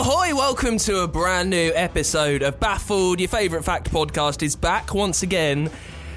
Ahoy! Welcome to a brand new episode of Baffled. Your favourite fact podcast is back once again.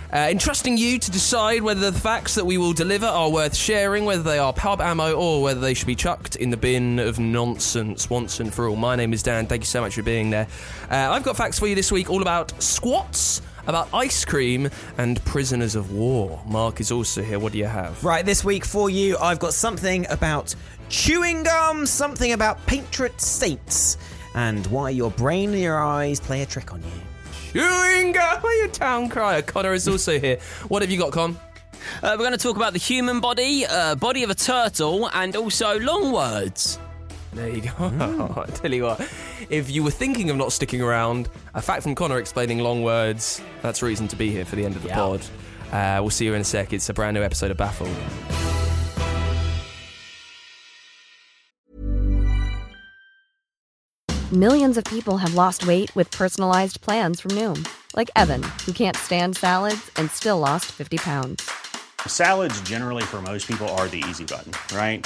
Uh, entrusting you to decide whether the facts that we will deliver are worth sharing, whether they are pub ammo, or whether they should be chucked in the bin of nonsense once and for all. My name is Dan. Thank you so much for being there. Uh, I've got facts for you this week all about squats, about ice cream, and prisoners of war. Mark is also here. What do you have? Right, this week for you, I've got something about chewing gum, something about patriot saints, and why your brain and your eyes play a trick on you. Chewing gum, your town crier. Connor is also here. What have you got, Con? Uh, we're going to talk about the human body, uh, body of a turtle, and also long words. There you go. I tell you what, if you were thinking of not sticking around, a fact from Connor explaining long words, that's reason to be here for the end of the Yeah. pod. Uh, we'll see you in a sec. It's a brand new episode of Baffled. Millions of people have lost weight with personalized plans from Noom, like Evan, who can't stand salads and still lost 50 pounds. Salads, generally, for most people, are the easy button, right?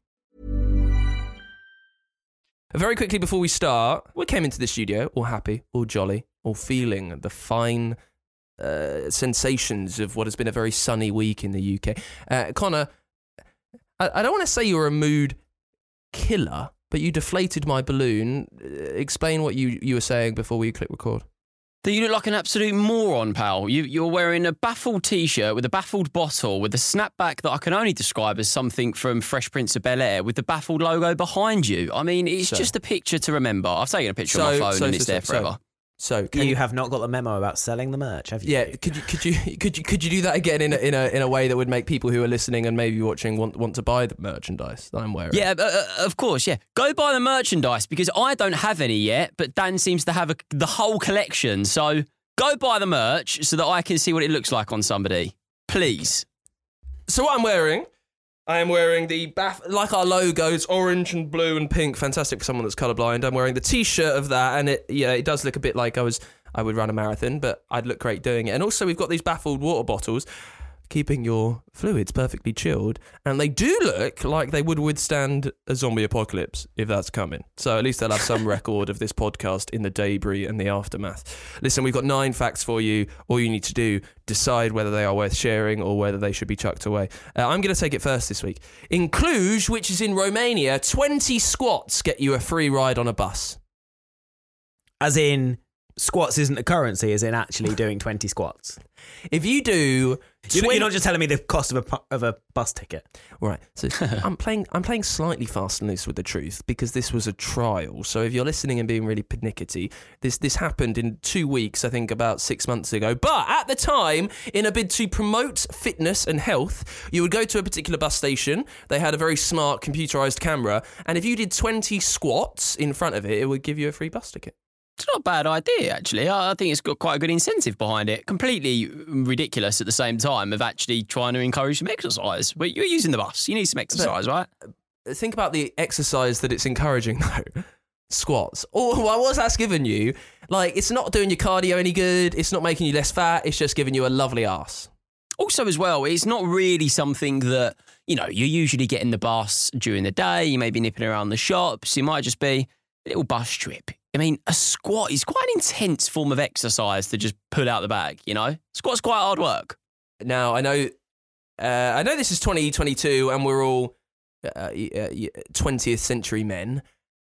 Very quickly before we start, we came into the studio all happy, all jolly, all feeling the fine uh, sensations of what has been a very sunny week in the UK. Uh, Connor, I, I don't want to say you were a mood killer, but you deflated my balloon. Uh, explain what you, you were saying before we click record. That you look like an absolute moron, pal. You, you're wearing a baffled t-shirt with a baffled bottle with a snapback that I can only describe as something from Fresh Prince of Bel Air with the baffled logo behind you. I mean, it's So- just a picture to remember. I've taken a picture So- on my phone so- and it's there forever. So, can You have not got the memo about selling the merch, have you? Yeah, could you could you could you could you do that again in a, in a in a way that would make people who are listening and maybe watching want want to buy the merchandise that I'm wearing? Yeah, uh, uh, of course, yeah. Go buy the merchandise because I don't have any yet, but Dan seems to have a, the whole collection. So go buy the merch so that I can see what it looks like on somebody. Please. So what I'm wearing, I am wearing the baff like our logos, orange and blue and pink. Fantastic for someone that's colorblind. I'm wearing the t-shirt of that, and it yeah, it does look a bit like I was I would run a marathon, but I'd look great doing it. And also we've got these baffled water bottles. Keeping your fluids perfectly chilled, and they do look like they would withstand a zombie apocalypse if that's coming. So at least they'll have some record of this podcast in the debris and the aftermath. Listen, we've got nine facts for you. All you need to do decide whether they are worth sharing or whether they should be chucked away. Uh, I'm going to take it first this week. In Cluj, which is in Romania, 20 squats get you a free ride on a bus. As in, squats isn't a currency, as in actually doing 20 squats. If you do, You're, twen- you're not just telling me the cost of a, of a bus ticket. Right. So I'm playing I'm playing slightly fast and loose with the truth because this was a trial. So if you're listening and being really panickety, this this happened in two weeks, I think about six months ago. But at the time, in a bid to promote fitness and health, you would go to a particular bus station. They had a very smart computerized camera, and if you did 20 squats in front of it, it would give you a free bus ticket. It's not a bad idea, actually. I think it's got quite a good incentive behind it. Completely ridiculous at the same time of actually trying to encourage some exercise. But you're using the bus. You need some exercise, right? Uh, think about the exercise that it's encouraging though. Squats. Oh, or what was that's given you? Like it's not doing your cardio any good. It's not making you less fat. It's just giving you a lovely ass. Also, as well, it's not really something that, you know, you're usually getting the bus during the day. You may be nipping around the shops. It might just be a little bus trip. I mean, a squat is quite an intense form of exercise to just pull out the bag, you know? Squat's quite hard work. Now I know, uh, I know this is 2022 and we're all uh, uh, uh, twentieth century men.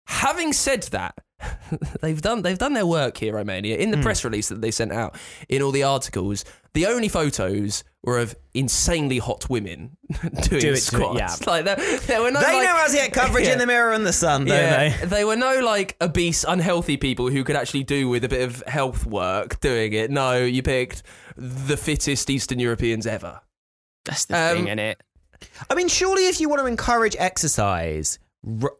Having said that, they've done they've done their work here, Romania. In the press release that they sent out, in all the articles, the only photos were of insanely hot women doing Do it squats. yeah. Like there, there were no. They like- know how to get coverage Yeah. in the mirror and the sun, don't Yeah, they? they were no like obese, unhealthy people who could actually do with a bit of health work doing it. No, you picked the fittest Eastern Europeans ever. That's the Um, thing, is it? I mean, surely if you want to encourage exercise, r-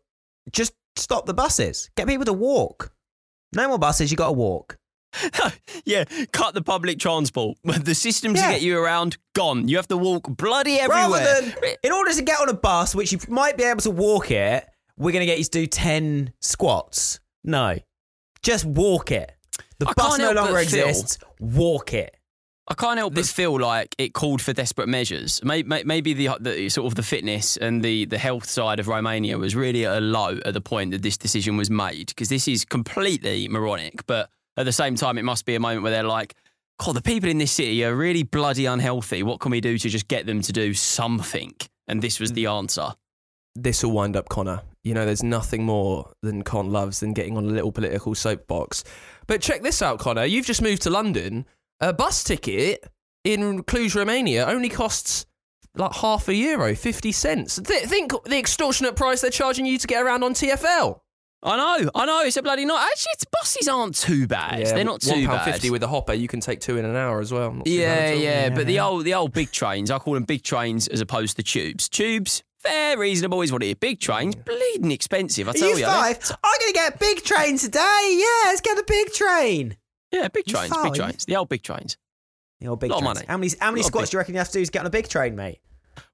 just stop the buses. Get people to walk. No more buses, you got to walk. yeah, cut the public transport. The systems Yeah. to get you around gone. You have to walk bloody everywhere. Rather than, in order to get on a bus, which you might be able to walk it, we're going to get you to do 10 squats. No. Just walk it. The I bus no longer exists. Walk it. I can't help but feel like it called for desperate measures. Maybe, maybe the, the sort of the fitness and the, the health side of Romania was really at a low at the point that this decision was made because this is completely moronic. But at the same time, it must be a moment where they're like, God, the people in this city are really bloody unhealthy. What can we do to just get them to do something? And this was the mm. answer. This will wind up Connor. You know, there's nothing more than Con loves than getting on a little political soapbox. But check this out, Connor. You've just moved to London. A bus ticket in Cluj, Romania only costs like half a euro, 50 cents. Th- think the extortionate price they're charging you to get around on TFL. I know, I know. It's a bloody not. Actually, it's, buses aren't too bad. They're not too bad. fifty with a hopper. You can take two in an hour as well. Not too Yeah, yeah, but the old the old big trains, I call them big trains as opposed to tubes. Tubes, fair reasonable is what it is. Big trains, bleeding expensive. I Are tell you you. five? I'm going to get a big train today. Yeah, let's get a big train. Yeah, big trains, five? big trains. The old big trains. The old big Lot of money. How many, how many squats big- do you reckon you have to do to get on a big train, mate?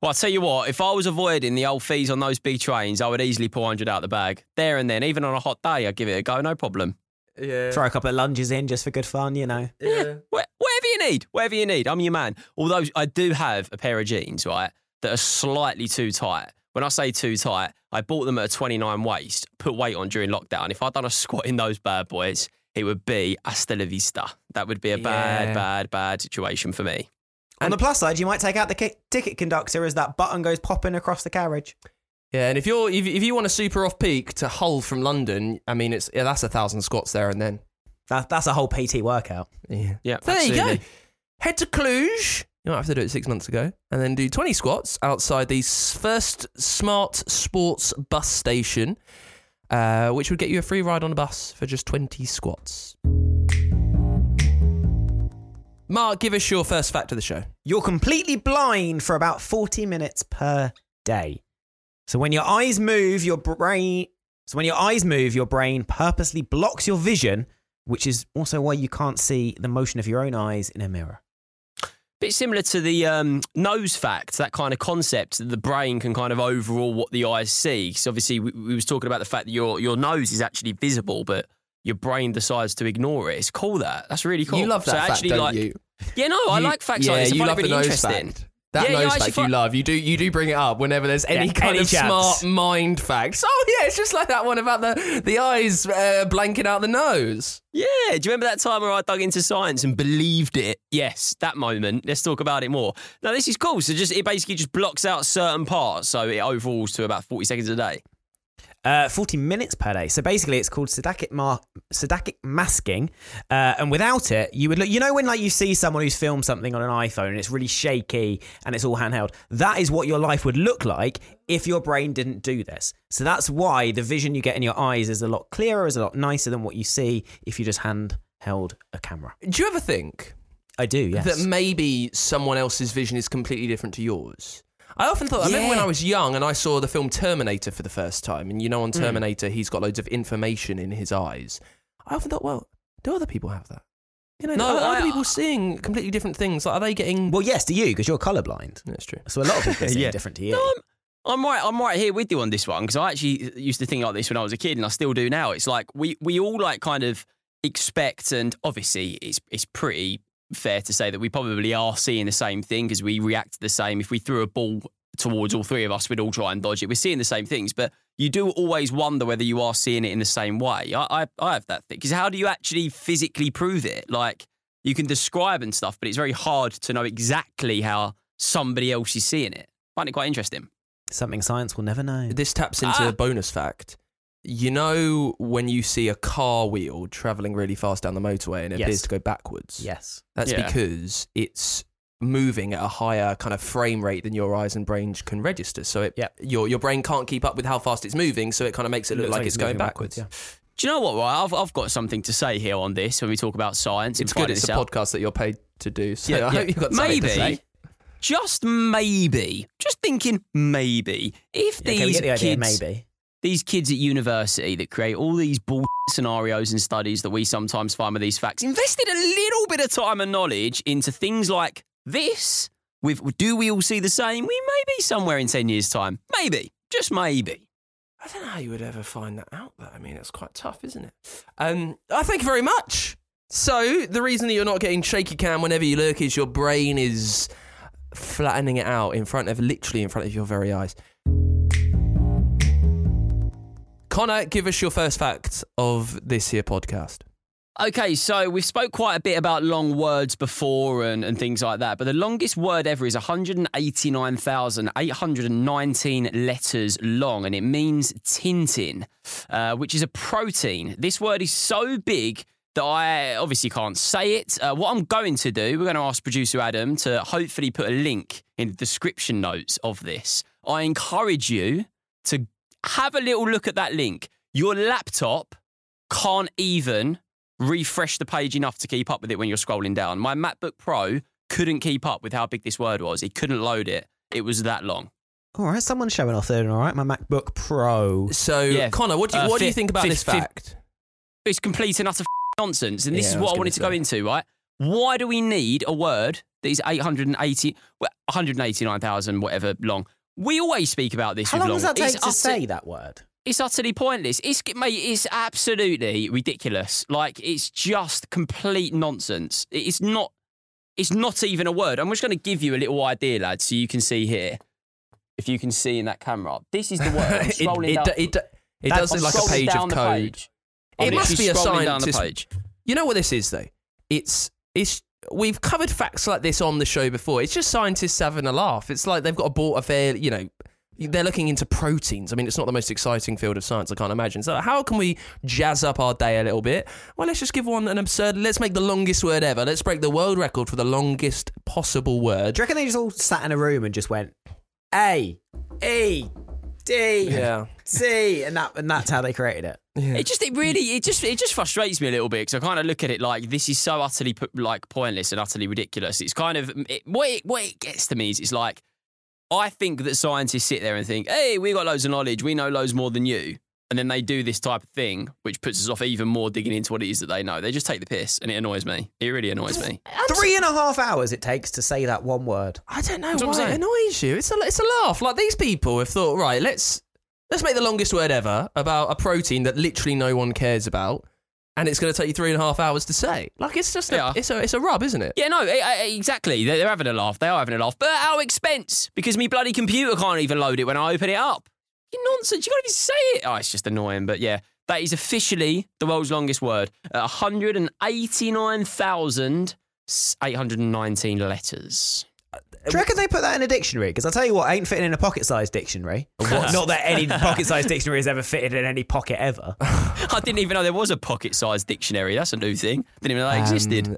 Well, I tell you what, if I was avoiding the old fees on those big trains, I would easily pull 100 out the bag. There and then, even on a hot day, I'd give it a go, no problem. yeah. Throw a couple of lunges in just for good fun, you know. yeah. Wh- Whatever you need, whatever you need. I'm your man. Although I do have a pair of jeans, right, that are slightly too tight. When I say too tight, I bought them at a 29 waist, put weight on during lockdown. If I'd done a squat in those bad boys, it would be hasta la vista. That would be a bad, Yeah. bad, bad situation for me. On the plus side, you might take out the ki- ticket conductor as that button goes popping across the carriage. Yeah, and if you're if, if you want a super off peak to Hull from London, I mean it's yeah, that's a thousand squats there and then. That, that's a whole PT workout. Yeah. Yeah, So there you go. Head to Cluj. You might have to do it six months ago, and then do twenty squats outside the first smart sports bus station, uh, which would get you a free ride on a bus for just twenty squats. Mark, give us your first fact of the show. You're completely blind for about 40 minutes per day. So when your eyes move, your brain so when your eyes move, your brain purposely blocks your vision, which is also why you can't see the motion of your own eyes in a mirror. Bit similar to the um, nose fact, that kind of concept that the brain can kind of overrule what the eyes see. So obviously, we, we was talking about the fact that your your nose is actually visible, but your brain decides to ignore it. It's cool that. That's really cool. You love that so fact, actually, don't like, you? Yeah, no, I like facts yeah, like this. I you find love it really the nose interesting. fact. That Yeah, nose fact you fi- love. You do you do bring it up whenever there's any Yeah, kind any of chance. smart mind facts. Oh yeah, it's just like that one about the the eyes uh, blanking out the nose. Yeah, do you remember that time where I dug into science and believed it? Yes, that moment. Let's talk about it more. Now, this is cool. So just it basically just blocks out certain parts, so it overalls to about forty seconds a day. Uh, 40 minutes per day. So basically, it's called saccadic, mar- saccadic masking. Uh, and without it, you would look. You know when like you see someone who's filmed something on an iPhone and it's really shaky and it's all handheld. That is what your life would look like if your brain didn't do this. So that's why the vision you get in your eyes is a lot clearer, is a lot nicer than what you see if you just handheld a camera. Do you ever think I do. Yes. that maybe someone else's vision is completely different to yours? I often thought. I remember when I was young and I saw the film Terminator for the first time, and you know, on Hmm. Terminator, he's got loads of information in his eyes. I often thought, well, do other people have that? You know, No, are I- other people seeing completely different things? Like, are they getting? well, yes, to you because you're colorblind. that's true. So a lot of people are seeing Yeah. different to you. No, I'm, I'm right. I'm right here with you on this one because I actually used to think like this when I was a kid, and I still do now. It's like we we all like kind of expect, and obviously it's it's pretty fair to say that we probably are seeing the same thing because we react the same. If we threw a ball towards all three of us, we'd all try and dodge it. We're seeing the same things, but you do always wonder whether you are seeing it in the same way. I I, I have that thing because how do you actually physically prove it? Like you can describe and stuff, but it's very hard to know exactly how somebody else is seeing it. I find it quite interesting. Something science will never know. This taps into Ah. a bonus fact. You know when you see a car wheel traveling really fast down the motorway and it Yes. appears to go backwards? Yes. That's Yeah. because it's moving at a higher kind of frame rate than your eyes and brain can register. So it, Yep. your your brain can't keep up with how fast it's moving, so it kind of makes it look Looks like, it's going moving backwards. yeah. Do you know what? Right, I've, I've got something to say here on this when we talk about science. It's good. It's a out. podcast that you're paid to do. So Yeah, I yeah. hope you've got something to Maybe, say. just maybe, just thinking maybe, if Okay, these get the idea, kids, maybe. These kids at university that create all these bull scenarios and studies that we sometimes find with these facts invested a little bit of time and knowledge into things like this. With do we all see the same? We may be somewhere in ten years' time. Maybe, just maybe. I don't know how you would ever find that out. Though I mean, it's quite tough, isn't it? Um, I thank you very much. So the reason that you're not getting shaky cam whenever you look is your brain is flattening it out in front of, literally in front of your very eyes. Connor, give us your first fact of this here podcast. Okay, so we've spoke quite a bit about long words before and, and things like that, but the longest word ever is 189,819 letters long, and it means titin, uh, which is a protein. This word is so big that I obviously can't say it. Uh, what I'm going to do, we're going to ask producer Adam to hopefully put a link in the description notes of this. I encourage you to have a little look at that link. Your laptop can't even refresh the page enough to keep up with it when you're scrolling down. My MacBook Pro couldn't keep up with how big this word was. It couldn't load it. It was that long. All right, someone's showing off there. All right, my MacBook Pro. So, Yeah. Connor, what do you, Uh, what do you think about fif- this fif- fact? It's complete and utter nonsense. And this Yeah, is what was I gonna wanted to go say. into, right? Why do we need a word that is 880, well, 189,000, whatever long? We always speak about this How with long does that take It's to utter- say that word? It's utterly pointless. It's mate, it's absolutely ridiculous. Like it's just complete nonsense. It's not. It's not even a word. I'm just going to give you a little idea, lads, so you can see here. If you can see in that camera, this is the word. It, scrolling it, down. it, it, it does look like a page of code. page. It must be a scrolling down the scientist. page. You know what this is, though? It's it's we've covered facts like this on the show before. It's just scientists having a laugh. It's like they've got a bought a fair, you know. They're looking into proteins. I mean, it's not the most exciting field of science, I can't imagine. So, how can we jazz up our day a little bit? Well, let's just give one an absurd. Let's make the longest word ever. Let's break the world record for the longest possible word. Do you reckon they just all sat in a room and just went A, E, D, Yeah. C, and that and that's how they created it? It just, it really, it just, it just frustrates me a little bit because I kind of look at it like this is so utterly pu- like pointless and utterly ridiculous. It's kind of it, what it, what it gets to me is it's like I think that scientists sit there and think, hey, we got loads of knowledge, we know loads more than you, and then they do this type of thing, which puts us off even more digging into what it is that they know. They just take the piss, and it annoys me. It really annoys me. Three and a half hours it takes to say that one word. I don't know That's what I'm why it annoys you. It's a it's a laugh. Like these people have thought, right, let's let's make the longest word ever about a protein that literally no one cares about, and it's going to take you three and a half hours to say. Like it's just a, Yeah. it's a it's a rub, isn't it? Yeah, no, eh, eh, exactly. They're, they're having a laugh. They are having a laugh, but at our expense because me bloody computer can't even load it when I open it up. You nonsense. You can't even say it. Oh, it's just annoying. But yeah, that is officially the world's longest word. Uh, 189,819 letters. Do you reckon they put that in a dictionary? Because I'll tell you what, ain't fitting in a pocket-sized dictionary. Not that any pocket-sized dictionary has ever fitted in any pocket ever. I didn't even know there was a pocket-sized dictionary. That's a new thing. Didn't even know that existed. Um,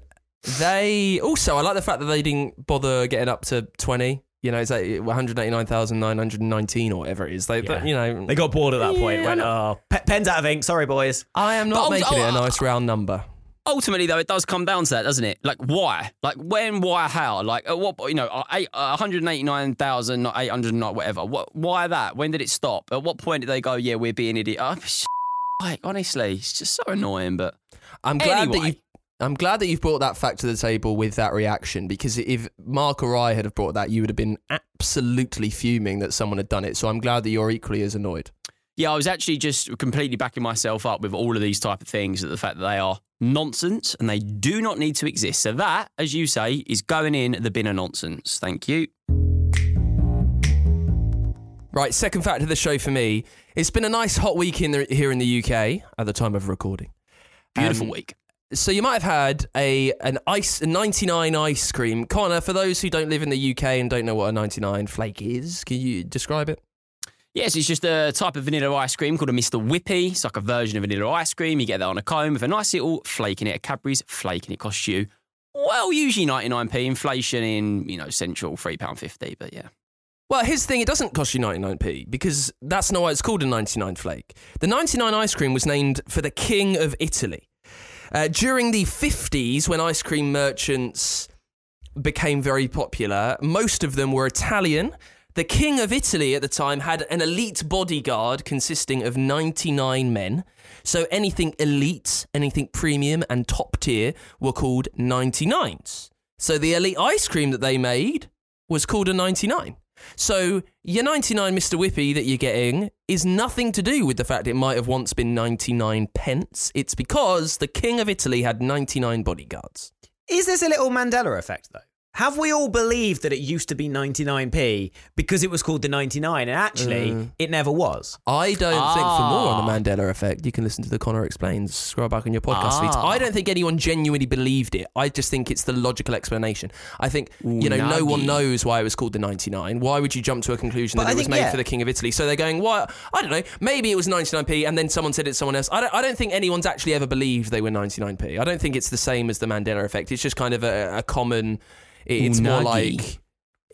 they also, I like the fact that they didn't bother getting up to twenty. You know, it's like one hundred eighty nine thousand nine hundred nineteen or whatever it is. They, Yeah. you know, They got bored at that point. Went, oh, pe- pens out of ink. Sorry, boys. I am not But, making oh, it a oh, nice round number. ultimately though it does come down to that doesn't it like why like when why how like at what you know uh, eight- uh, 189,000 not 800 not whatever what why that when did it stop at what point did they go yeah we're being idiot oh, like honestly it's just so annoying but I'm glad that Anyway. you. I'm glad that you've brought that fact to the table with that reaction because if Mark or I had have brought that, you would have been absolutely fuming that someone had done it. So I'm glad that you're equally as annoyed. yeah I was actually just completely backing myself up with all of these type of things at the fact that they are nonsense and they do not need to exist so that as you say is going in the bin of nonsense thank you Right, second fact of the show for me. It's been a nice hot week in the, here in the UK at the time of recording. beautiful Um, week So you might have had a an ice a 99 ice cream. Connor, for those who don't live in the UK and don't know what a 99 flake is, can you describe it? Yes, it's just a type of vanilla ice cream called a Mr. Whippy. It's like a version of vanilla ice cream. You get that on a cone with a nice little flake in it, a Cadbury's flake, and it costs you, well, usually 99p. Inflation in, you know, central, £3.50, but yeah. Well, here's the thing: it doesn't cost you 99p because that's not why it's called a 99 flake. The 99 ice cream was named for the King of Italy. Uh, during the 50s, when ice cream merchants became very popular, most of them were Italian. The King of Italy at the time had an elite bodyguard consisting of 99 men. So anything elite, anything premium, and top tier were called 99s. So the elite ice cream that they made was called a 99. So your 99 Mr. Whippy that you're getting is nothing to do with the fact it might have once been 99 pence. It's because the King of Italy had 99 bodyguards. Is this a little Mandela effect, though? Have we all believed that it used to be 99p because it was called the 99 and actually Mm. it never was? I don't think for more on the Ah. Mandela effect, you can listen to the Connor Explains, scroll back on your podcast feeds. Ah. I don't think anyone genuinely believed it. I just think it's the logical explanation. I think, you know, no one knows why it was called the 99. Why would you jump to a conclusion But that I it was made yeah. for the King of Italy? So they're going, why? I don't know. Maybe it was 99p and then someone said it's someone else. I don't, I don't think anyone's actually ever believed they were 99p. I don't think it's the same as the Mandela effect. It's just kind of a, a common, it- it's more like,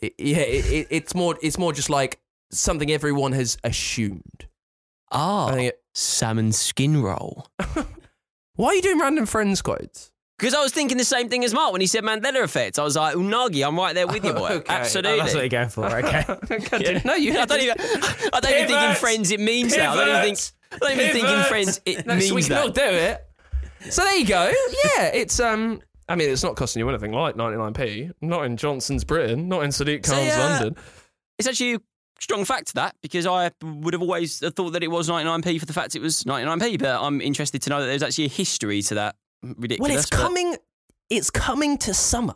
it, yeah, it, it, it's more, it's more just like something everyone has assumed. Ah, I it, salmon skin roll. why are you doing random friends quotes? Because I was thinking the same thing as Mark when he said Mandela effect. I was like, Unagi, I'm right there with you, boy. Okay. Absolutely. Oh, that's what you're going for, okay. No, you I don't even. I don't even think in Friends it means that. I don't even think. I don't even think in Friends it No, so we means can all do it. So there you go. Yeah, it's um. I mean, it's not costing you anything like 99p. Not in Johnson's Britain. Not in Sadiq Khan's yeah. London. It's actually a strong fact to that because I would have always thought that it was 99p for the fact it was 99p. But I'm interested to know that there's actually a history to that. Ridiculous. Well, it's but- coming. It's coming to summer.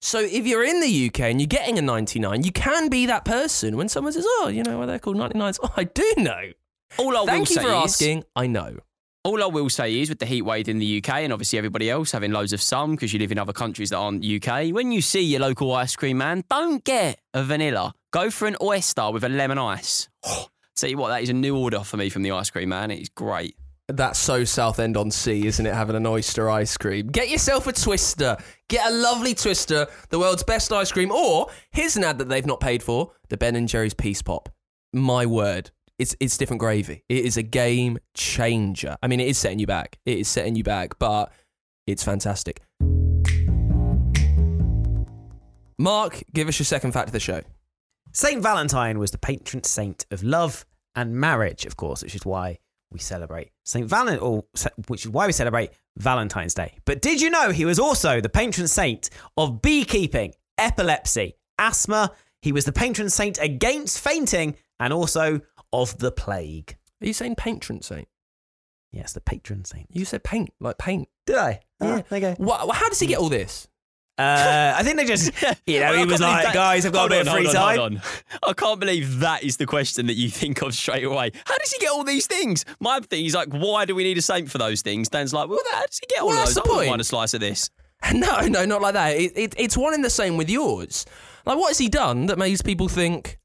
So if you're in the UK and you're getting a 99, you can be that person when someone says, "Oh, you know, what they're called 99s." Oh, I do know. All I will Thank you say for is, asking. I know. All I will say is, with the heat wave in the UK and obviously everybody else having loads of sun because you live in other countries that aren't UK, when you see your local ice cream man, don't get a vanilla. Go for an oyster with a lemon ice. You what, that is a new order for me from the ice cream man. It's great. That's so South End on Sea, isn't it? Having an oyster ice cream. Get yourself a twister. Get a lovely twister, the world's best ice cream. Or here's an ad that they've not paid for: the Ben and Jerry's Peace Pop. My word, it's it's different gravy. It is a game changer. I mean, it is setting you back. It is setting you back, but it's fantastic. Mark, give us your second fact of the show. Saint Valentine was the patron saint of love and marriage, of course, which is why we celebrate Saint Valentine, or which is why we celebrate Valentine's Day. But did you know he was also the patron saint of beekeeping, epilepsy, asthma? He was the patron saint against fainting and also of the plague. Are you saying patron saint? Yes, the patron saint. You said paint, like paint. Did I? Yeah. there you go. What, how does he get all this? Uh, I think they just, you know, he was like, that- guys, I've got a bit on, of free hold on, time. hold on. I can't believe that is the question that you think of straight away. How does he get all these things? My thing is like, why do we need a saint for those things? Dan's like, well, how does he get all Well, of those? the I wouldn't point. mind a slice of this. No, no, not like that. It, it, it's one in the same with yours. Like, what has he done that makes people think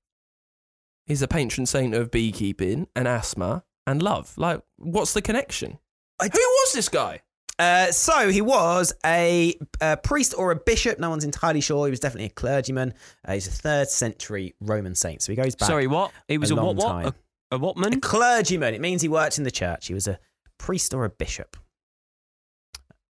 he's a patron saint of beekeeping and asthma and love? Like, what's the connection? Who was this guy? Uh, so he was a, a priest or a bishop. No one's entirely sure. He was definitely a clergyman. Uh, he's a third century Roman saint. So he goes back. Sorry, what? He was a a, what? long What? time. A, a what man? A clergyman. It means he worked in the church. He was a priest or a bishop.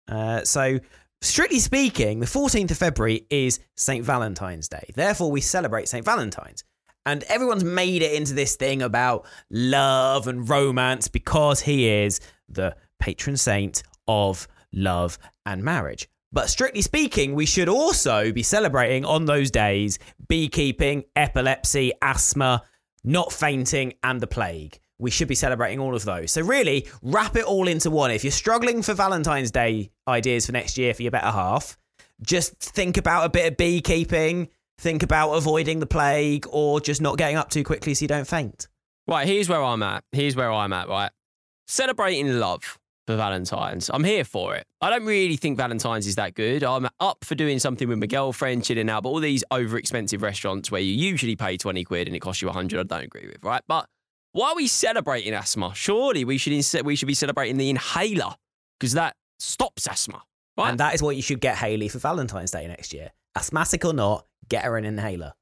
Uh, so, strictly speaking, the 14th of February is St. Valentine's Day. Therefore, we celebrate St. Valentine's. And everyone's made it into this thing about love and romance because he is the patron saint of love and marriage. But strictly speaking, we should also be celebrating on those days beekeeping, epilepsy, asthma, not fainting, and the plague. We should be celebrating all of those. So, really, wrap it all into one. If you're struggling for Valentine's Day ideas for next year for your better half, just think about a bit of beekeeping, think about avoiding the plague, or just not getting up too quickly so you don't faint. Right, here's where I'm at. Here's where I'm at, right? Celebrating love. for Valentine's. I'm here for it. I don't really think Valentine's is that good. I'm up for doing something with my girlfriend, chilling out, but all these over expensive restaurants where you usually pay 20 quid and it costs you 100, I don't agree with, right? But why are we celebrating asthma? Surely we should, instead, we should be celebrating the inhaler because that stops asthma, right? And that is what you should get Haley for Valentine's Day next year. Asthmatic or not, get her an inhaler.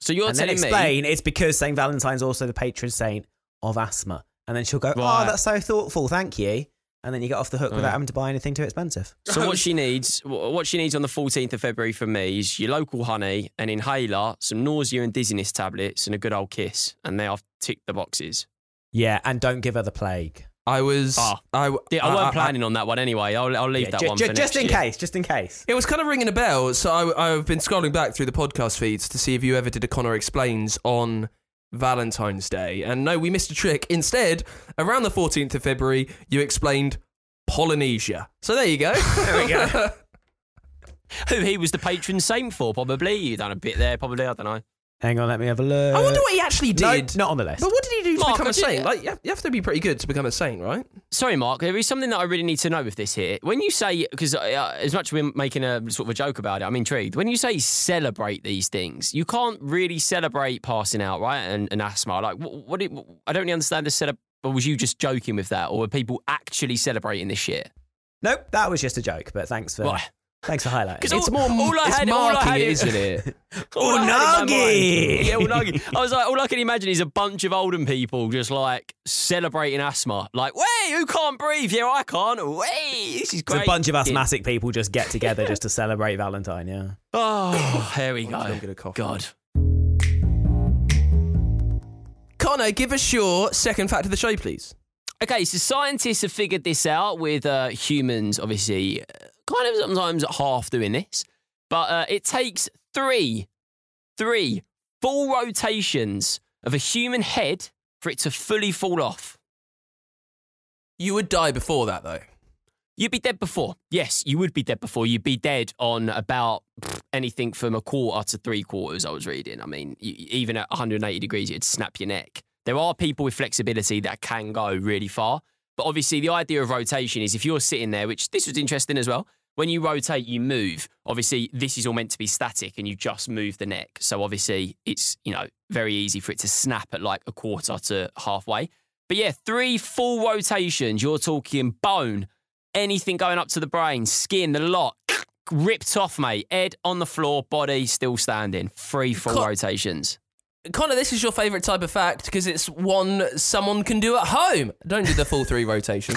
so you're and then telling me. explain it's because St. Valentine's also the patron saint of asthma. And then she'll go, oh, Right. Oh, that's so thoughtful, thank you. And then you get off the hook without having to buy anything too expensive. So what she needs, wh- what she needs on the 14th of February from me is your local honey, an inhaler, some nausea and dizziness tablets, and a good old kiss. And there I've ticked the boxes. Yeah, and don't give her the plague. I was. Ah. I, Yeah, I, weren't planning on that one anyway. I'll, I'll leave Yeah, that ju- one ju- for just next in year. case, just in case. It was kind of ringing a bell, so I, I've been scrolling back through the podcast feeds to see if you ever did a Connor Explains on Valentine's Day. And no, we missed a trick. Instead, around the 14th of February, you explained Polynesia. So there you go. There we go. Who he was the patron saint for, probably. You done a bit there, probably. I don't know. Hang on, let me have a look. I wonder what he actually No, did. not on the list. But what did he do to become I a did- saint? Like, you have, you have to be pretty good to become a saint, right? Sorry, Mark. There is something that I really need to know with this here. When you say, because uh, as much as we're making a sort of a joke about it, I'm intrigued. When you say celebrate these things, you can't really celebrate passing out, right? And, and asthma. Like, what? what it, I don't really understand the setup. Or was you just joking with that, or were people actually celebrating this shit? Nope, that was just a joke, but thanks for Right. Thanks for highlighting. Because It's all, more all I it's had, all I had it, is- isn't it? all I in my Unagi! mind- Yeah, unagi. I was like, all I can imagine is a bunch of olden people just like celebrating asthma. Like, wait, who can't breathe? Yeah, I can't. Wait, this is It's great. a bunch of asthmatic people just get together just to celebrate Valentine, yeah. Oh, here we go. I'm gonna cough. God. Connor, give us your second fact of the show, please. Okay, so scientists have figured this out with uh, humans, obviously, kind of sometimes half doing this, but uh, it takes three, three full rotations of a human head for it to fully fall off. You would die before that, though. You'd be dead before. Yes, you would be dead before. You'd be dead on about pff, anything from a quarter to three quarters, I was reading. I mean, you, even at 180 degrees, you'd snap your neck. There are people with flexibility that can go really far. But obviously, the idea of rotation is if you're sitting there, which this was interesting as well, when you rotate, you move. Obviously, this is all meant to be static and you just move the neck. So obviously, it's, you know, very easy for it to snap at like a quarter to halfway. But yeah, three full rotations. You're talking bone, anything going up to the brain, skin, the lot, ripped off, mate. Head on the floor, body still standing. Three full Co- rotations. Connor, this is your favourite type of fact because it's one someone can do at home. Don't do the full three rotation.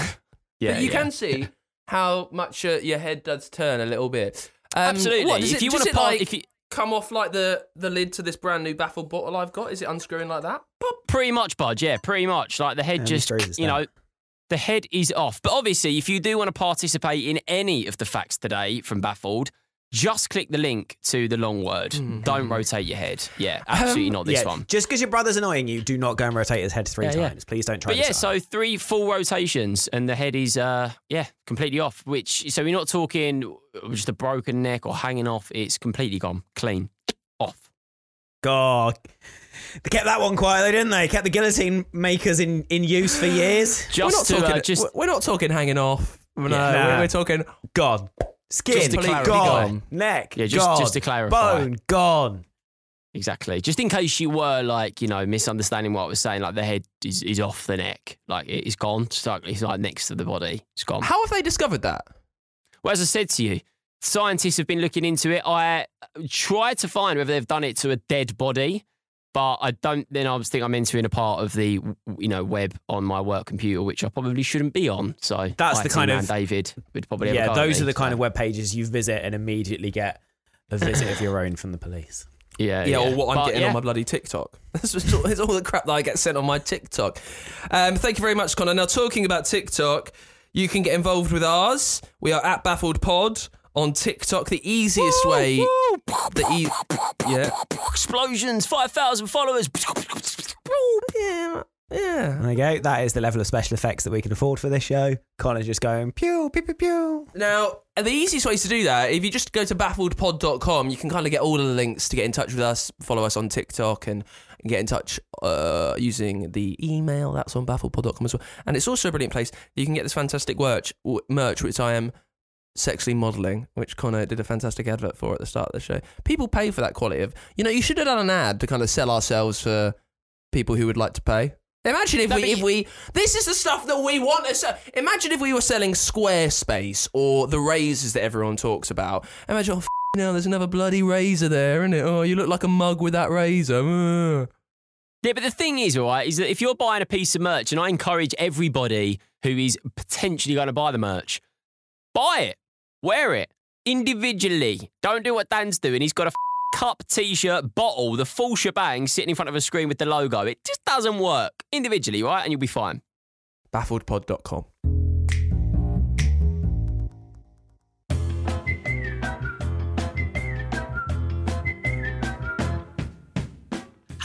Yeah, but you yeah. can see how much uh, your head does turn a little bit. Um, Absolutely. What, does If it, you wanna part- like, if you- come off like the, the lid to this brand new baffled bottle I've got? Is it unscrewing like that? Pretty much, bud. Yeah, pretty much. Like the head Yeah, just, you know, the head is off. But obviously, if you do want to participate in any of the facts today from Baffled, just click the link to the long word. Don't rotate your head. Yeah, absolutely not this yeah, one. Just because your brother's annoying you, do not go and rotate his head three Yeah, yeah. times. Please don't try But yeah, so three full rotations and the head is uh yeah, completely off. Which so we're not talking just a broken neck or hanging off, it's completely gone. Clean. Off. God. They kept that one quiet, though, didn't they? Kept the guillotine makers in, in use for years. Just we're not to talking. uh, just we're- we're not talking hanging off. No, nah. we're, we're talking. Gone. Skin, clarify. gone. Gone. Neck, Yeah, just- gone. just to clarify. Bone, gone. Exactly. Just in case you were like, you know, misunderstanding what I was saying, like the head is, is off the neck. Like it is gone. It's like, it's like next to the body. It's gone. How have they discovered that? Well, as I said to you, scientists have been looking into it. I tried to find whether they've done it to a dead body, but I don't. Then I was thinking I'm entering a part of the you know web on my work computer, which I probably shouldn't be on. So That's the IT kind man of- David would probably have a Yeah, those me, are the kind of web pages you visit and immediately get a visit of your own from the police. yeah Yeah, or what I'm But, getting yeah. on my bloody TikTok. This is all, it's all the crap that I get sent on my TikTok. Um, thank you very much, Connor. Now, talking about TikTok, you can get involved with ours. We are at Baffled Pod on TikTok. The easiest way. The e- yeah. explosions, five thousand followers. Yeah. Yeah. There you go. That is the level of special effects that we can afford for this show. Connor's just going pew, pew, pew, pew. Now, the easiest ways to do that, if you just go to baffledpod.com, you can kind of get all of the links to get in touch with us, follow us on TikTok and, get in touch uh, using the email that's on baffledpod.com as well. And it's also a brilliant place. You can get this fantastic merch, merch which I am sexually modelling, which Connor did a fantastic advert for at the start of the show. People pay for that quality of, you know, you should have done an ad to kind of sell ourselves for people who would like to pay. Imagine if No, we, if we, this is the stuff that we want to sell. Imagine if we were selling Squarespace or the razors that everyone talks about. Imagine, oh, f- now there's another bloody razor there, isn't it? Oh, you look like a mug with that razor. Yeah, but the thing is, all right, is that if you're buying a piece of merch, and I encourage everybody who is potentially going to buy the merch, buy it, wear it individually. Don't do what Dan's doing. He's got a f- cup, t-shirt, bottle, the full shebang sitting in front of a screen with the logo. It just doesn't work individually, right? And you'll be fine. Baffledpod.com.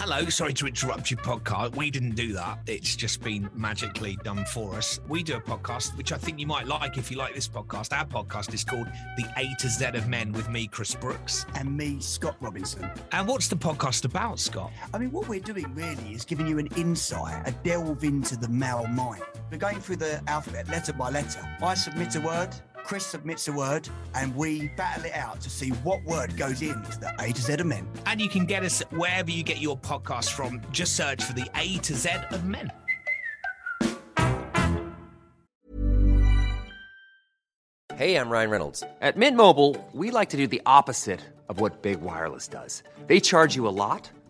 Hello, sorry to interrupt your podcast. We didn't do that. It's just been magically done for us. We do a podcast, which I think you might like if you like this podcast. Our podcast is called The A to Z of Men with me, Chris Brooks. and me, Scott Robinson. And what's the podcast about, Scott? I mean, what we're doing really is giving you an insight, a delve into the male mind. We're going through the alphabet letter by letter. I submit a word, Chris submits a word, and we battle it out to see what word goes into the A to Z of men. And you can get us wherever you get your podcast from. Just search for The A to Z of Men. Hey, I'm Ryan Reynolds. At Mint Mobile, we like to do the opposite of what Big Wireless does. They charge you a lot,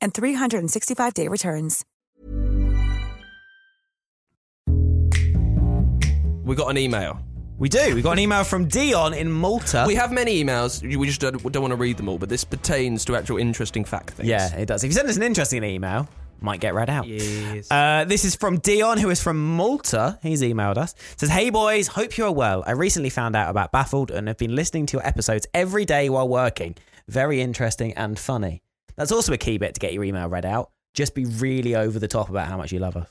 and 365-day returns. We got an email. We do. We got an email from Dion in Malta. We have many emails. We just don't, don't want to read them all, but this pertains to actual interesting fact things. Yeah, it does. If you send us an interesting email, might get read out. Yes. Uh, this is from Dion, who is from Malta. He's emailed us. Says, Hey boys, hope you're well. I recently found out about Baffled and have been listening to your episodes every day while working. Very interesting and funny. That's also a key bit to get your email read out. Just be really over the top about how much you love us.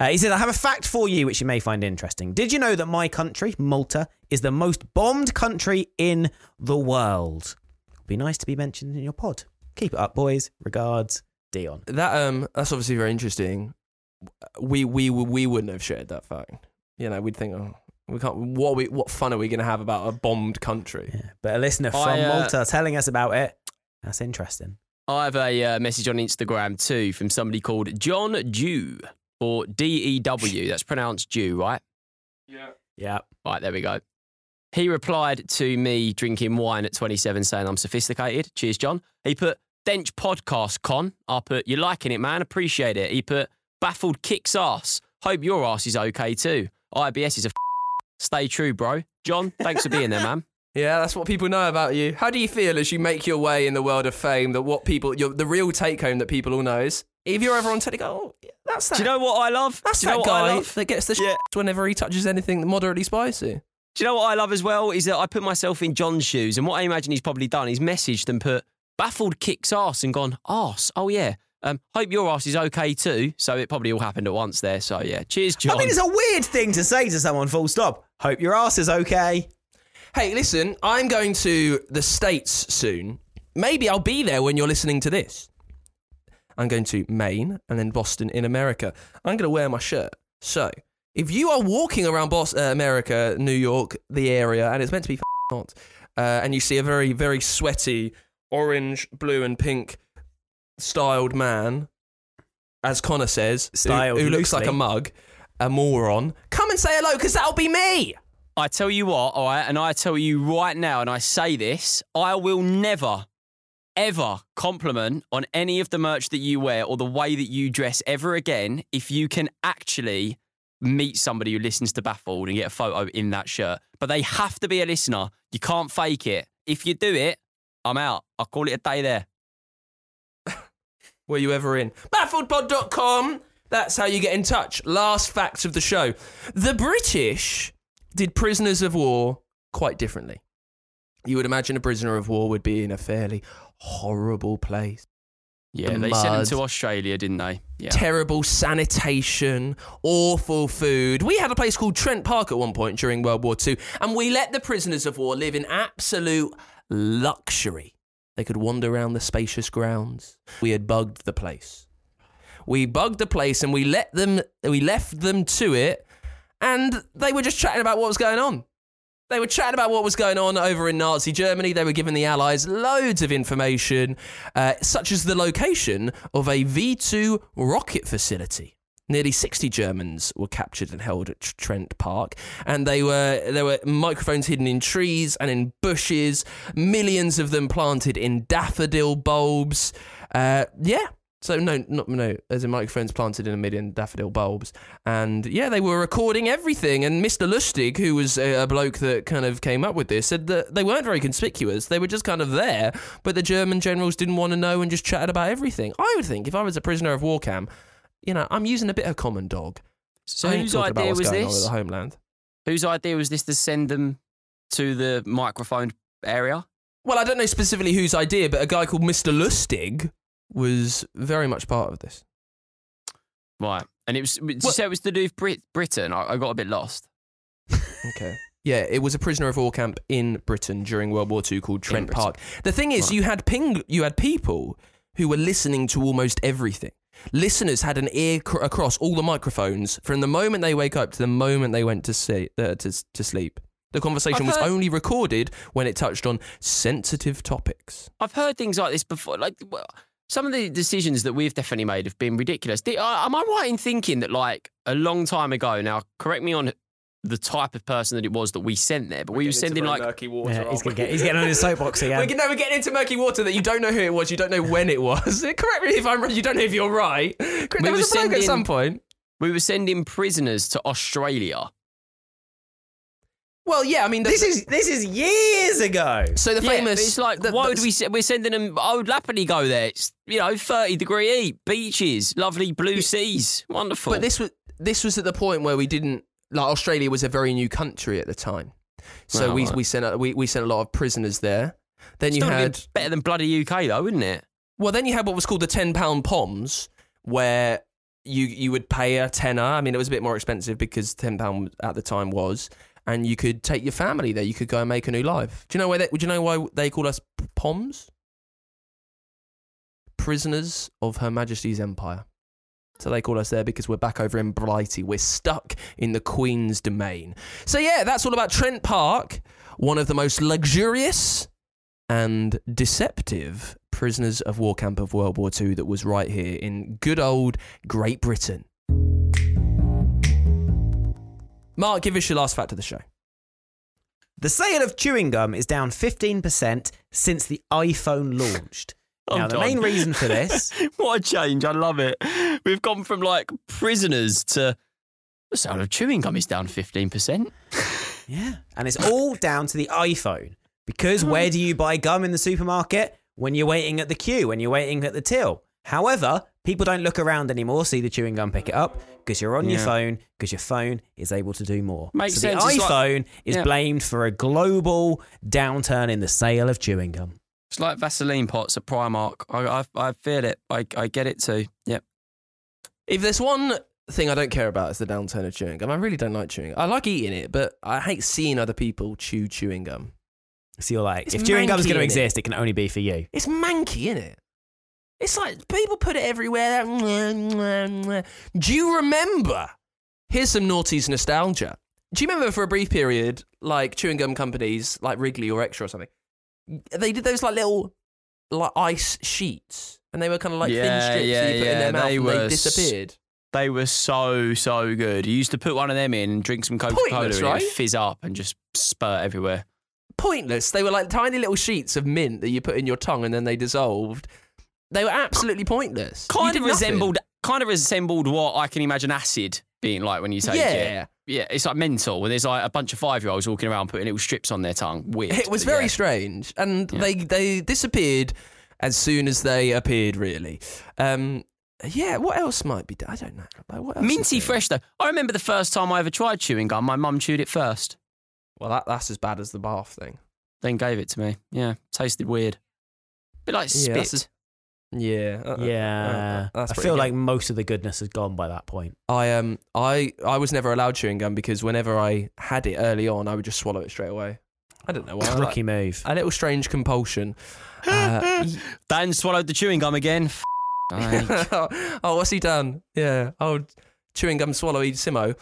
Uh, he said, I have a fact for you which you may find interesting. Did you know that my country, Malta, is the most bombed country in the world? It'd be nice to be mentioned in your pod. Keep it up, boys. Regards, Dion. that um, that's obviously very interesting. We we we wouldn't have shared that fact. You know, we'd think, oh, we can't. What we? What fun are we going to have about a bombed country? Yeah, but a listener from I, uh, Malta telling us about it. That's interesting. I have a uh, message on Instagram too from somebody called John Dew or D E W. That's pronounced Dew, right? Yeah. Yeah. Right, there we go. He replied to me drinking wine at 27 saying I'm sophisticated. Cheers, John. He put Dench podcast con. I put you're liking it, man. Appreciate it. He put baffled kicks ass. Hope your ass is okay too. IBS is a f- stay true, bro. John, thanks for being there, man. Yeah, that's what people know about you. How do you feel as you make your way in the world of fame? That what people, your, the real take home that people all know is if you're ever on telly, go, oh, yeah, that's that. Do you know what I love? that's Do you know that guy that gets the Yeah. shit whenever he touches anything moderately spicy. Do you know what I love as well? Is that I put myself in John's shoes, and what I imagine he's probably done is messaged and put baffled kicks ass and gone ass. Oh yeah. Um, hope your ass is okay too. So it probably all happened at once there. So yeah, cheers, John. I mean, it's a weird thing to say to someone, full stop. Hope your ass is okay. Hey, listen, I'm going to the States soon. Maybe I'll be there when you're listening to this. I'm going to Maine and then Boston in America. I'm going to wear my shirt. So, if you are walking around Boston, uh, America, New York, the area, and it's meant to be f- hot, uh, and you see a very, very sweaty orange, blue, and pink styled man, as Connor says, who- Styled who, looks like a mug, a moron, come and say hello because that'll be me. I tell you what, all right, and I tell you right now, and I say this, I will never, ever compliment on any of the merch that you wear or the way that you dress ever again if you can actually meet somebody who listens to Baffled and get a photo in that shirt. But they have to be a listener. You can't fake it. If you do it, I'm out. I'll call it a day there. Were you ever in? Baffledpod.com. That's how you get in touch. Last facts of the show. The British did prisoners of war quite differently. You would imagine a prisoner of war would be in a fairly horrible place. Yeah, The they sent them to Australia, didn't they? Yeah. Terrible sanitation, awful food. We had a place called Trent Park at one point during World War II, and we let the prisoners of war live in absolute luxury. They could wander around the spacious grounds. We had bugged the place. We bugged the place and we let them we left them to it and they were just chatting about what was going on. They were chatting about what was going on over in Nazi Germany. They were giving the Allies loads of information, uh, such as the location of a V 2 rocket facility. Nearly 60 Germans were captured and held at Trent Park, and they were there were microphones hidden in trees and in bushes, millions of them planted in daffodil bulbs. Uh, yeah, so no, not no. There's a microphones planted in a million daffodil bulbs, and yeah, they were recording everything. And Mr. Lustig, who was a, a bloke that kind of came up with this, said that they weren't very conspicuous. They were just kind of there, but the German generals didn't want to know and just chatted about everything. I would think if I was a prisoner of war camp, you know, I'm using a bit of common dog. So whose idea was this? the homeland. Whose idea was this to send them to the microphone area? Well, I don't know specifically whose idea, but a guy called Mr. Lustig was very much part of this. Right. And it was, did you say it was to do with Brit- Britain? I, I got a bit lost. Okay. Yeah, it was a prisoner of war camp in Britain during World War II called Trent Britain. Park. The thing is, Right. you had ping, you had people who were listening to almost everything. Listeners had an ear cr- across all the microphones from the moment they wake up to the moment they went to see, uh, to to sleep. The conversation I've was heard- only recorded when it touched on sensitive topics. I've heard things like this before. Like well, some of the decisions that we've definitely made have been ridiculous. Did, uh, am I right in thinking that, like, a long time ago? Now, correct me on the type of person that it was that we sent there, but we were sending like murky water. Yeah, he's, get, he's getting on his soapbox again. We're, no, we're getting into murky water that you don't know who it was, you don't know when it was. Correct me if I'm wrong, you don't know if you're right. There We was were a bloke at sending- some point. we were sending prisoners to Australia. Well, yeah, I mean, the- this is this is years ago. so the famous. but it's like, the- why the- would we? We're sending them. I would happily go there. It's you know, thirty degree heat, beaches, lovely blue seas, wonderful. But this was this was at the point where we didn't like Australia was a very new country at the time, so Oh, we right. we sent a, we we sent a lot of prisoners there. Then you had better than bloody UK though, wouldn't it? well, then you had what was called the ten pound poms, where you you would pay a tenner. I mean, it was a bit more expensive because ten pound at the time was, and you could take your family there. You could go and make a new life. Do you know where? Do you know why they call us poms? Prisoners of Her Majesty's Empire. So they call us there because we're back over in Blighty. We're stuck in the Queen's domain. So yeah, that's all about Trent Park, one of the most luxurious and deceptive prisoners of war camp of World War II that was right here in good old Great Britain. Mark, give us your last fact of the show. The sale of chewing gum is down 15% since the iPhone launched. now, the main reason for this, what a change! I love it. We've gone from like prisoners to the sale of chewing gum is down fifteen percent. yeah, and it's all down to the iPhone. Because where do you buy gum in the supermarket? When you're waiting at the queue, when you're waiting at the till. However, people don't look around anymore, see the chewing gum, pick it up, because you're on your phone, because your phone is able to do more. Makes so sense. the It's like- iPhone is Yeah. blamed for a global downturn in the sale of chewing gum. It's like Vaseline pots at Primark. I, I, I feel it. I, I get it too. Yep. If there's one thing I don't care about, is the downturn of chewing gum. I really don't like chewing. I like eating it, but I hate seeing other people chew chewing gum. So you're like, It's if chewing gum's manky, going to innit? exist, it can only be for you. It's manky, isn't it? It's like people put it everywhere. Do you remember? Here's some noughties nostalgia. Do you remember for a brief period, like chewing gum companies like Wrigley or Extra or something, they did those like little like ice sheets, and they were kind of like thin strips yeah, that you put in yeah, their mouth they and were they s- disappeared. They were so so good. You used to put one of them in and drink some Coca Cola and right? fizz up and just spurt everywhere. Pointless. They were like tiny little sheets of mint that you put in your tongue and then they dissolved. They were absolutely pointless. Kind of nothing. resembled, kind of resembled what I can imagine acid being like when you take Yeah. it. Yeah, it's like mental. Where there's like a bunch of five year olds walking around putting little strips on their tongue. Weird. It was very yeah. strange, and they they disappeared as soon as they appeared. Really, um, yeah. What else might be? I don't know. Like, what else minty fresh though. I remember the first time I ever tried chewing gum. My mum chewed it first, Well, that, that's as bad as the bath thing. then gave it to me. Yeah, tasted weird. A Bit like Yeah, spit. That's a- Yeah, uh, uh, Yeah. uh, that's I feel good. like most of the goodness has gone by that point. I um I I was never allowed chewing gum because whenever I had it early on, I would just swallow it straight away. I don't know why. I like- Rookie move. a little strange compulsion. Uh, Dan swallowed the chewing gum again. Oh, what's he done? Yeah. Oh, chewing gum swallowy Simo.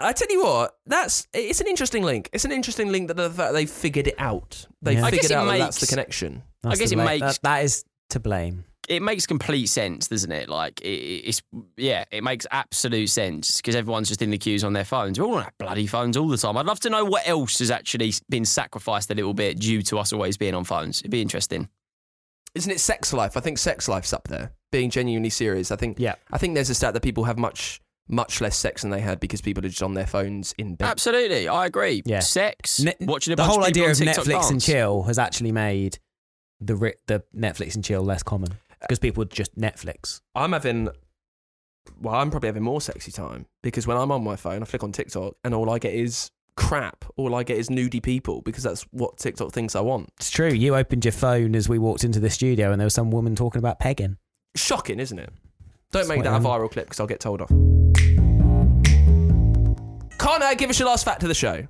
I tell you what, that's it's an interesting link. It's an interesting link that the fact they figured it out. They Yeah. I figured guess it out that that's the makes- connection. I guess it bla- makes- that- that is to blame. It makes complete sense, doesn't it? Like it, it's yeah, it makes absolute sense because everyone's just in the queues on their phones. We're all on our bloody phones all the time. I'd love to know what else has actually been sacrificed a little bit due to us always being on phones. It'd be interesting. Isn't it sex life? I think sex life's up there. Being genuinely serious. I think Yeah. I think there's a stat that people have much much less sex than they had because people are just on their phones in bed. Absolutely, I agree. Yeah. sex, Ne- watching a the bunch whole of idea on of TikTok Netflix and chill has actually made the ri- the Netflix and chill less common because people just Netflix. I'm having well, I'm probably having more sexy time because when I'm on my phone, I flick on TikTok and all I get is crap. All I get is nudie people because that's what TikTok thinks I want. It's true. You opened your phone as we walked into the studio, and there was some woman talking about pegging. Shocking, isn't it? Don't That's make that a viral clip because I'll get told off. Connor, uh, give us your last fact of the show.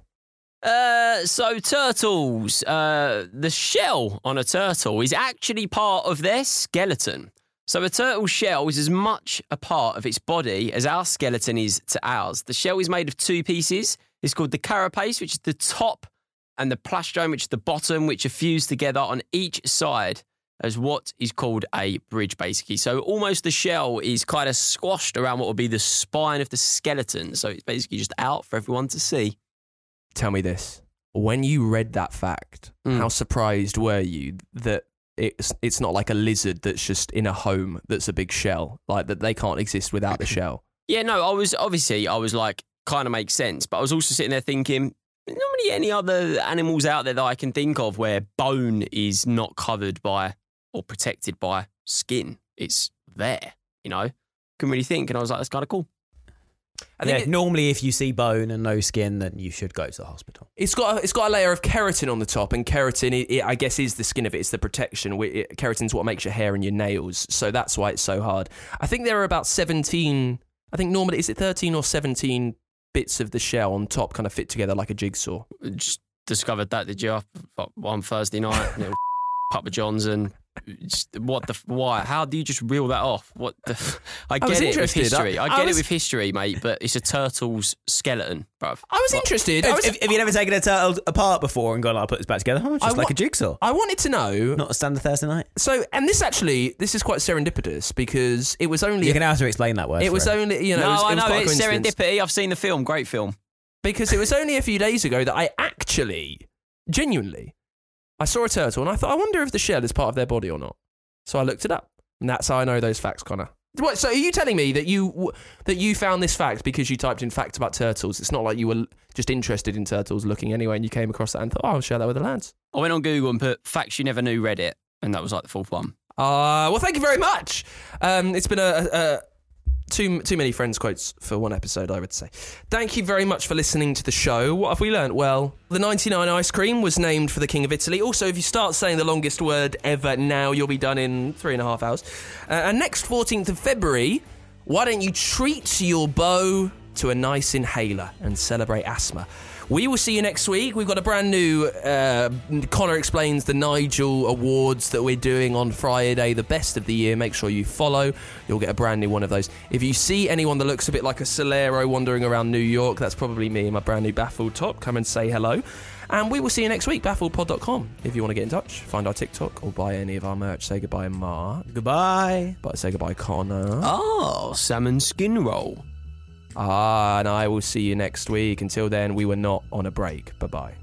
Uh, so turtles, uh, the shell on a turtle is actually part of their skeleton. So a turtle shell is as much a part of its body as our skeleton is to ours. The shell is made of two pieces. It's called the carapace, which is the top, and the plastron, which is the bottom, which are fused together on each side as what is called a bridge, basically. So almost the shell is kind of squashed around what would be the spine of the skeleton. So it's basically just out for everyone to see. Tell me this: when you read that fact, Mm. how surprised were you that it's it's not like a lizard that's just in a home that's a big shell, like that they can't exist without the shell? Yeah, no, I was obviously I was like kind of makes sense, but I was also sitting there thinking not really any other animals out there that I can think of where bone is not covered by or protected by skin. It's there, you know. Couldn't really think, and I was like, that's kind of cool. I think yeah, it- normally if you see bone and no skin, then you should go to the hospital. It's got a, it's got a layer of keratin on the top, and keratin, it, it, I guess, is the skin of it. It's the protection. Wi- It, keratin's what makes your hair and your nails, so that's why it's so hard. I think there are about seventeen. I think normally is it thirteen or seventeen bits of the shell on top, kind of fit together like a jigsaw. Just discovered that did you What, one Thursday night, little Papa John's and. Just- What the why? How do you just reel that off? What the? I get was it with history. I- I, I get was- it with history, mate. But it's a turtle's skeleton, bruv. I was What? interested. I, Have, was, have- have you never taken a turtle apart before and gone, I'll put this back together? Oh, it's I just like wa- a jigsaw. I wanted to know. Not a standard Thursday night. So, and this actually, this is quite serendipitous because it was only You're going to have to explain that word. it was him. only you know no, it was, it I was know quite it's serendipity. I've seen the film. Great film. because it was only a few days ago that I actually, genuinely, I saw a turtle and I thought, I wonder if the shell is part of their body or not. So I looked it up, and that's how I know those facts, Connor. What? So are you telling me that you that you found this fact because you typed in facts about turtles? It's not like you were just interested in turtles looking anyway, and you came across that and thought, oh, I'll share that with the lads. I went on Google and put facts you never knew Reddit, and that was like the fourth one. Uh, well, thank you very much. Um, it's been a, a, a too too many friends quotes for one episode, I would say. Thank you very much for listening to the show. What have we learnt? Well, the 99 ice cream was named for the King of Italy. Also, if you start saying the longest word ever now, you'll be done in three and a half hours. Uh, and next 14th of February, why don't you treat your beau to a nice inhaler and celebrate asthma. We will see you next week. We've got a brand new uh, Connor explains the Nigel Awards that we're doing on Friday, the best of the year. Make sure you follow. You'll get a brand new one of those. If you see anyone that looks a bit like a Solero wandering around New York, that's probably me in my brand new baffled top. Come and say hello. And we will see you next week, baffledpod.com. If you want to get in touch, find our TikTok or buy any of our merch. Say goodbye, Mark. Goodbye. But say goodbye, Connor. Oh, salmon skin roll. Ah, and I will see you next week. Until then, we were not on a break. Bye bye.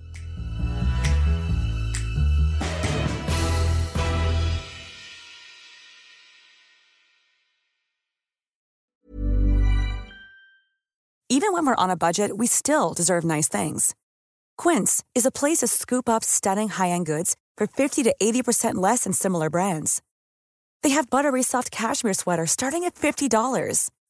Even when we're on a budget, we still deserve nice things. Quince is a place to scoop up stunning high end goods for 50 to 80% less than similar brands. They have buttery soft cashmere sweaters starting at $50,